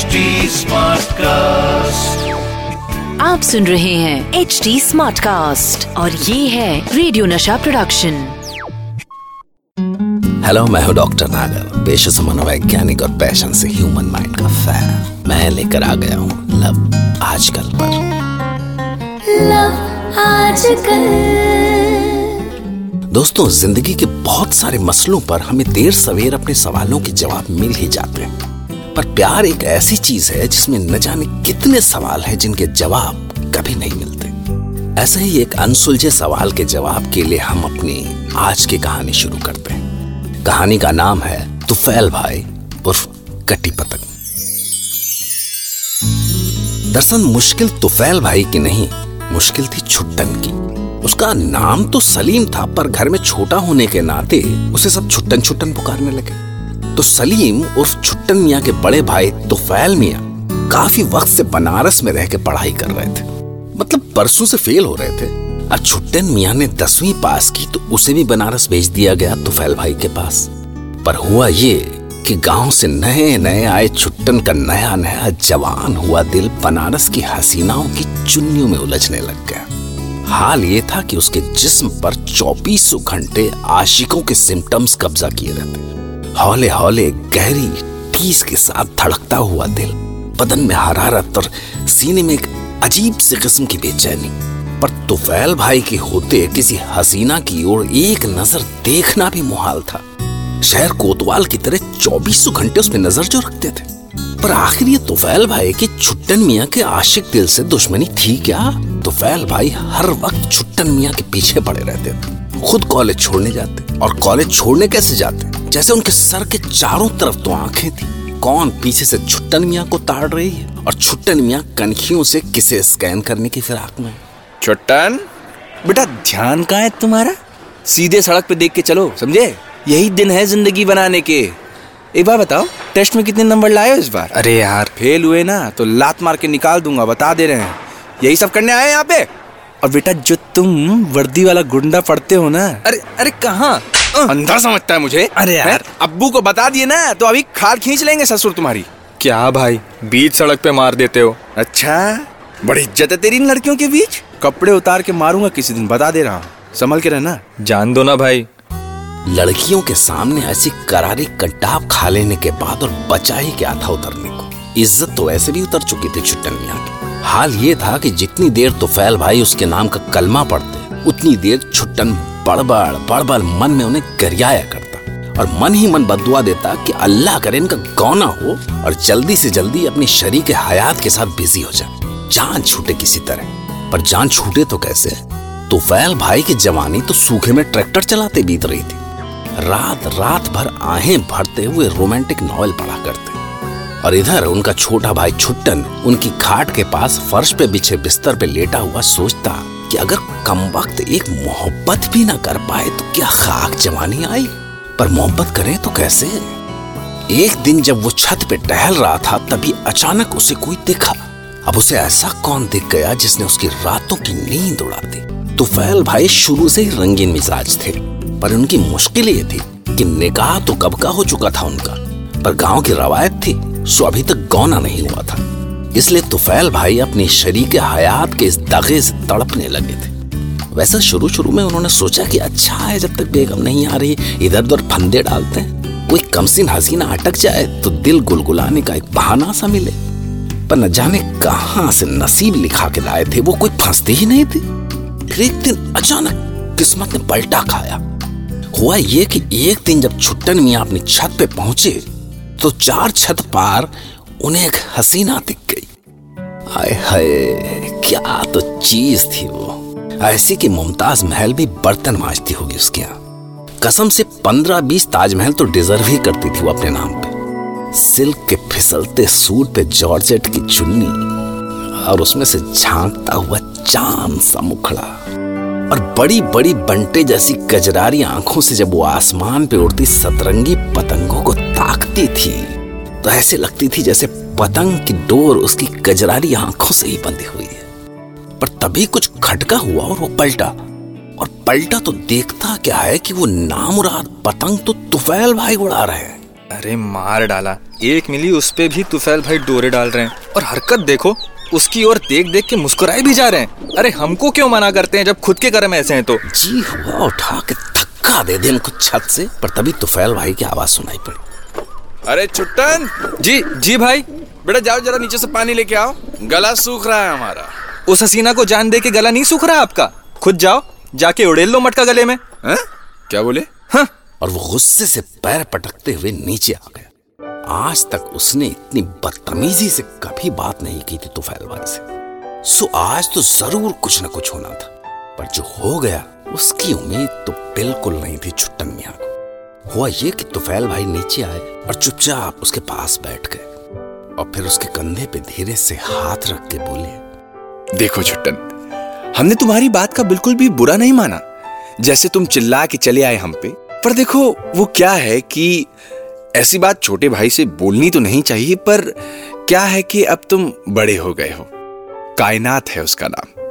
HD cast आप सुन रहे हैं एच डी स्मार्ट कास्ट और ये है रेडियो नशा प्रोडक्शन हेलो मैं हूँ डॉक्टर नागर पेशे से मनोवैज्ञानिक और पैशन से ह्यूमन माइंड का फ़ैन मैं लेकर आ गया हूँ लव आजकल पर। लव आजकल। दोस्तों ज़िंदगी के बहुत सारे मसलों पर हमें देर सवेर अपने सवालों के जवाब मिल ही जाते हैं। पर प्यार एक ऐसी चीज़ है जिसमें न जाने कितने सवाल हैं जिनके जवाब कभी नहीं मिलते। ऐसे ही एक अनसुलझे सवाल के जवाब के लिए हम अपनी आज की कहानी शुरू करते हैं। कहानी का नाम है तुफैल भाई उर्फ़ कटी पतंग। दरअसल मुश्किल तुफैल भाई की नहीं, मुश्किल थी छुट्टन की। उसका नाम तो सलीम था, पर घर में छोटा होने के नाते उसे सब छुट्टन छुट्टन पुकारने लगे। तो सलीम उर्फ़ छुट्टन मियाँ के बड़े भाई तुफैल मियाँ काफ़ी वक्त से बनारस में रह के पढ़ाई कर रहे थे। मतलब परसों से फेल हो रहे थे। और छुट्टन मियाँ ने दसवीं पास की तो उसे भी बनारस भेज दिया गया तुफैल भाई के पास। पर हुआ ये कि गाँव से नए नए आए छुट्टन का नया नया जवान हुआ दिल बनारस की हसीनाओं की चुन्नियों में उलझने लग गया। हाल ये था कि उसके जिस्म पर चौबीसों घंटे आशिकों के सिम्टम्स कब्जा किए रहते। हौले हौले गहरी टीस के साथ धड़कता हुआ दिल। बदन में हरारत और सीने में एक अजीब सी किस्म की बेचैनी। पर तुफैल भाई के होते किसी हसीना की ओर एक नज़र देखना भी मुहाल था। शहर कोतवाल की तरह चौबीसों घंटे उसमें नज़र जो रखते थे। पर आखिर ये तुफैल भाई की छुट्टन मियाँ के आशिक दिल से दुश्मनी थी क्या? तुफैल भाई हर वक्त छुट्टन मियाँ के पीछे पड़े रहते थे। खुद कॉलेज छोड़ने जाते और कॉलेज छोड़ने कैसे जाते? जैसे उनके सर के चारों तरफ़ तो आँखें थी। कौन पीछे से छुट्टन मियाँ को ताड़ रही है? और छुट्टन मियाँ कनखियों से किसे स्कैन करने की फिराक में? छुट्टन? बेटा ध्यान कहाँ है तुम्हारा? सीधे सड़क पे देख के चलो समझे? यही दिन है ज़िंदगी बनाने के। एक बार बताओ टेस्ट में कितने नंबर लाए हो इस बार? अरे यार फेल हुए ना तो लात मार के निकाल दूँगा बता दे रहे हैं। यही सब करने आए यहाँ पे? और बेटा जो तुम वर्दी वाला गुंडा पढ़ते हो ना? अरे अरे कहाँ? अंधा समझता है मुझे। अरे यार। हैं? अब्बू को बता दिए ना तो अभी खाल खींच लेंगे ससुर तुम्हारी। क्या भाई बीच सड़क पे मार देते हो? अच्छा बड़ी इज़्ज़त है तेरी इन लड़कियों के बीच? कपड़े उतार के मारूँगा किसी दिन बता दे रहा हूँ। संभल के रहना। जान दो ना भाई। लड़कियों के सामने ऐसी करारी कंटाप खा लेने के बाद और बचा ही क्या था उतरने को। इज़्ज़त तो ऐसे भी उतर चुकी थी छुट्टन मियाँ की। हाल ये था कि जितनी देर तो फैल भाई उसके नाम का कलमा पढ़ते उतनी देर छुट्टन बड़बड़ बड़बड़ मन में उन्हें गरियाया करता। और मन ही मन बदुआ देता कि अल्लाह करे इनका गौना हो और जल्दी से जल्दी अपनी शरीक के हयात के साथ बिज़ी हो जाए। जान छूटे किसी तरह। पर जान छूटे तो कैसे? तुफैल भाई की जवानी तो सूखे में ट्रैक्टर चलाते बीत रही थी। रात रात भर आहें भरते हुए रोमांटिक नॉवेल पढ़ा करते। और इधर उनका छोटा भाई छुट्टन उनकी खाट के पास फर्श पे बिछे बिस्तर पे लेटा हुआ सोचता कि अगर कम वक्त एक मोहब्बत भी ना कर पाए तो क्या खाक जवानी आई? पर मोहब्बत करे तो कैसे? एक दिन जब वो छत पे टहल रहा था, तभी अचानक उसे कोई दिखा। अब उसे ऐसा कौन दिख गया जिसने उसकी रातों की नींद उड़ा दी? तो फैल भाई शुरू से ही रंगीन मिजाज थे, पर उनकी मुश्किल ये थी कि निकाह तो कब का हो चुका था उनका। पर गाँव की रवायत थी, सो अभी तक गौना नहीं हुआ था। इसलिए तुफैल भाई अपनी शरीक हयात के इस दगे से तड़पने लगे थे। वैसे शुरू शुरू में उन्होंने सोचा कि अच्छा है, जब तक बेगम नहीं आ रही इधर उधर फंदे डालते हैं, कोई कमसिन हसीना अटक जाए तो दिल गुलगुलाने का एक बहाना सा मिले। पर न जाने कहाँ से नसीब लिखा के लाए थे, वो कोई फंसते ही नहीं थे। फिर एक दिन अचानक किस्मत ने पलटा खाया। हुआ ये कि एक दिन जब छुट्टन मियाँ अपनी छत पे पहुँचे तो चार छत पार उन्हें एक हसीना दिख गई। हाय हाय, क्या तो चीज़ थी वो। ऐसी कि मुमताज़ महल भी बर्तन मांजती होगी उसके यहाँ। कसम से पंद्रह बीस ताजमहल तो डिजर्व ही करती थी वो अपने नाम पे। सिल्क के फिसलते सूट पे जॉर्जेट की चुन्नी और उसमें से झांकता हुआ चाँद सा मुखड़ा और बड़ी बड़ी बंटे जैसी कजरारी आँखों से जब वो आसमान पे उड़ती सतरंगी पतंगों को ताकती थी। तो ऐसे लगती थी जैसे पतंग की डोर उसकी कजरारी आँखों से ही बंधी हुई है। पर तभी कुछ खटका हुआ और वो पलटा। और पलटा तो देखता क्या है कि वो नामुराद पतंग तो तुफैल भाई उड़ा रहे हैं। अरे मार डाला। एक मिली उस पे भी तुफैल भाई डोरे डाल रहे हैं। और हरकत देखो उसकी ओर देख देख के मुस्कुराए भी जा रहे हैं। अरे हमको क्यों मना करते हैं जब खुद के कर्म ऐसे हैं तो? जी हुआ उठा के धक्का दे दे इनको छत से। पर तभी तुफैल भाई की आवाज़ सुनाई पड़ी। अरे छुट्टन जी जी भाई। बेटा जाओ जरा नीचे से पानी लेके आओ। गला सूख रहा है हमारा। उस हसीना को जान दे के गला नहीं सूख रहा आपका? खुद जाओ जाके उड़ेल लो मटका गले में। हैं? क्या बोले? हाँ। और वो गुस्से से पैर पटकते हुए नीचे आ गया। आज तक उसने इतनी बदतमीजी से कभी बात नहीं की थी तुफैल भाई से। सो आज तो ज़रूर कुछ न कुछ होना था। पर जो हो गया उसकी उम्मीद तो बिल्कुल नहीं थी छुट्टन मियाँ को। हुआ ये कि तुफैल भाई नीचे आए और चुपचाप उसके पास बैठ गए और फिर उसके कंधे पे धीरे से हाथ रख के बोले, देखो छुट्टन हमने तुम्हारी बात का बिल्कुल भी बुरा नहीं माना। जैसे तुम चिल्ला के चले आए हम पे, पर देखो वो क्या है कि ऐसी बात छोटे भाई से बोलनी तो नहीं चाहिए, पर क्या है कि अब तुम बड़े हो गए हो। कायनात है उसका नाम।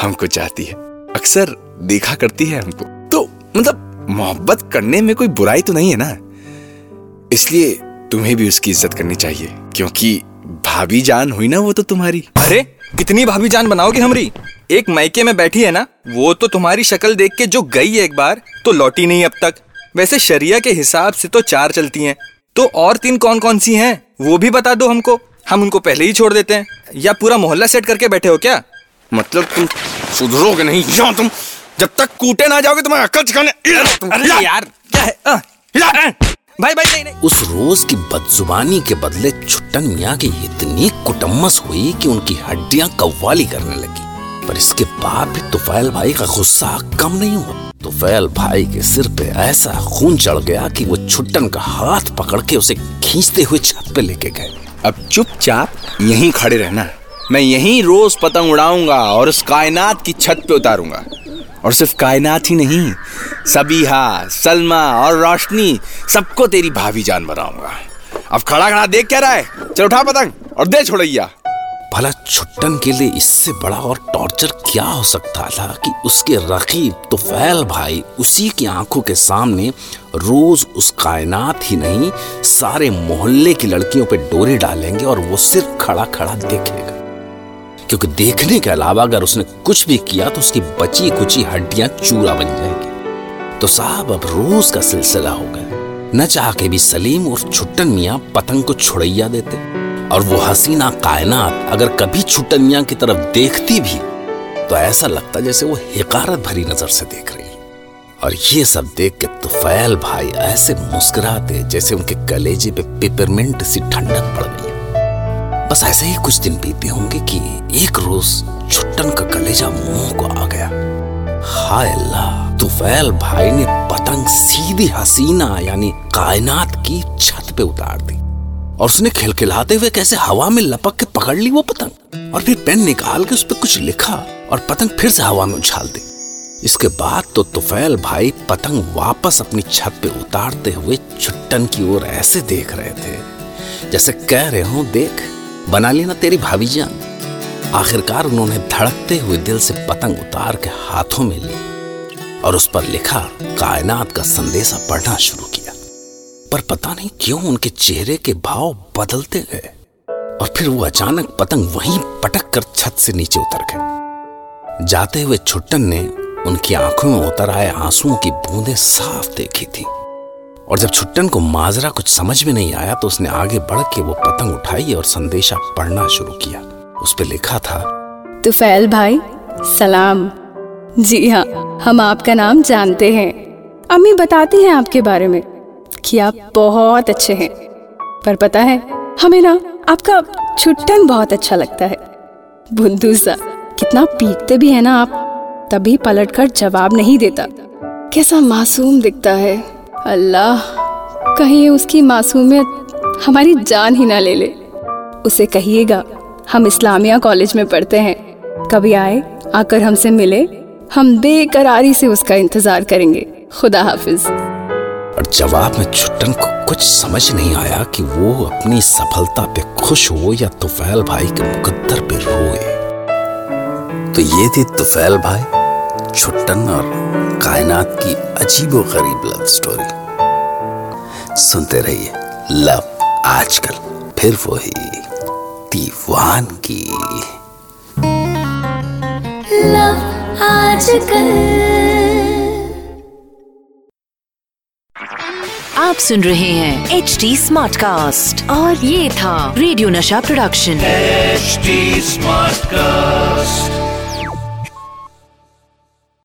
हमको चाहती है। अक्सर देखा करती है हमको। तो मतलब मोहब्बत करने में कोई बुराई तो नहीं है ना? इसलिए तुम्हें भी उसकी इज़्ज़त करनी चाहिए क्योंकि भाभी जान हुई ना वो तो तुम्हारी। अरे कितनी भाभी जान बनाओगे हमरी? एक मायके में बैठी है ना वो तो तुम्हारी शक्ल देख के जो गई है एक बार तो लौटी नहीं अब तक। वैसे शरिया के हिसाब से तो चार चलती हैं। तो और तीन कौन कौन सी हैं वो भी बता दो हमको। हम उनको पहले ही छोड़ देते हैं। या पूरा मोहल्ला सेट करके बैठे हो क्या? मतलब तुम सुधरोगे नहीं या तुम जब तक कूटे ना जाओगे तुम्हें अक्ल सिखाने अरे यार। क्या है भाई भाई नहीं नहीं। उस रोज की बदजुबानी के बदले छुट्टन मियाँ की इतनी कुटम्मस हुई कि उनकी हड्डियाँ कव्वाली करने लगी। पर इसके बाद भी तुफैल भाई का गुस्सा कम नहीं हुआ। तुफैल भाई के सिर पे ऐसा खून चढ़ गया कि वो छुट्टन का हाथ पकड़ के उसे खींचते हुए छत पे लेके गए। अब चुपचाप यहीं खड़े रहना मैं यहीं रोज पतंग उड़ाऊँगा और उस कायनात की छत पे उतारूँगा। और सिर्फ़ कायनात ही नहीं, सबीहा, सलमा और रोशनी, सबको तेरी भाभी जान बनाऊँगा। अब खड़ा खड़ा देख क्या रहा है? चल उठा पतंग और दे छोड़ैया। भला छुट्टन के लिए इससे बड़ा और टॉर्चर क्या हो सकता था कि उसके रकीब तो फैल भाई, उसी की आँखों के सामने रोज उस कायनात ही नहीं, सारे मोहल्ले की लड़कियों पे डोरे डालेंगे और वो सिर्फ़ खड़ा खड़ा देखेगा। क्योंकि देखने के अलावा अगर उसने कुछ भी किया तो उसकी बची कुची हड्डियाँ चूरा बन जाएगी। तो साहब अब रोज का सिलसिला हो गया। न चाह के भी सलीम और छुट्टन मियाँ पतंग को छुड़ैया देते। और वो हसीना कायनात अगर कभी छुट्टन मियाँ की तरफ़ देखती भी तो ऐसा लगता जैसे वो हिकारत भरी नज़र से देख रही। और ये सब देख के तुफैल भाई ऐसे मुस्कुराते जैसे उनके कलेजे पे पिपरमिंट सी ठंडक पड़ गई। बस ऐसे ही कुछ दिन बीते होंगे कि एक रोज छुट्टन का कलेजा मुँह को आ गया। हाय अल्लाह, तुफैल भाई ने पतंग सीधी हसीना, यानी कायनात की छत पे उतार दी। और उसने खिलखिलाते हुए कैसे हवा में लपक के पकड़ ली वो पतंग? और फिर पेन निकाल के उस पर कुछ लिखा और पतंग फिर से हवा में उछाल दी। इसके बाद तो तुफैल भाई पतंग वापस अपनी छत पे उतारते हुए छुट्टन की ओर ऐसे देख रहे थे, जैसे कह रहे हो, देख बना ली ना तेरी भाभी जान। आखिरकार उन्होंने धड़कते हुए दिल से पतंग उतार के हाथों में ली और उस पर लिखा, कायनात का संदेशा पढ़ना शुरू किया। पर पता नहीं क्यों उनके चेहरे के भाव बदलते गए और फिर वो अचानक पतंग वहीं पटक कर छत से नीचे उतर गए। जाते हुए छुट्टन ने उनकी आँखों में उतर आए आंसुओं की बूंदें साफ़ देखी थी। और जब छुट्टन को माजरा कुछ समझ में नहीं आया तो उसने आगे बढ़ के वो पतंग उठाई और संदेशा पढ़ना शुरू किया। उस पर लिखा था तुफैल भाई, सलाम। जी हाँ हम आपका नाम जानते हैं। अम्मी बताती हैं आपके बारे में कि आप बहुत अच्छे हैं। पर पता है, हमें ना आपका छुट्टन बहुत अच्छा लगता है। बुद्धू सा, कितना पीटते भी है ना आप, तभी पलटकर जवाब नहीं देता। कैसा मासूम दिखता है। अल्लाह कहीं उसकी मासूमियत हमारी जान ही ना ले ले। उसे कहिएगा, हम इस्लामिया कॉलेज में पढ़ते हैं। कभी आए, आकर हमसे मिले, हम बेकरारी से उसका इंतज़ार करेंगे। खुदा हाफिज। और जवाब में छुट्टन को कुछ समझ नहीं आया कि वो अपनी सफलता पे खुश हो या तुफैल भाई के मुकद्दर पे रोए। तो ये थी तुफैल भाई। छुट्टन और कायनात की अजीबो गरीब लव स्टोरी सुनते रहिए लव आजकल फिर वही दीवानगी आप सुन रहे हैं एच डी स्मार्ट कास्ट और ये था रेडियो नशा प्रोडक्शन एचडी स्मार्ट Smartcast.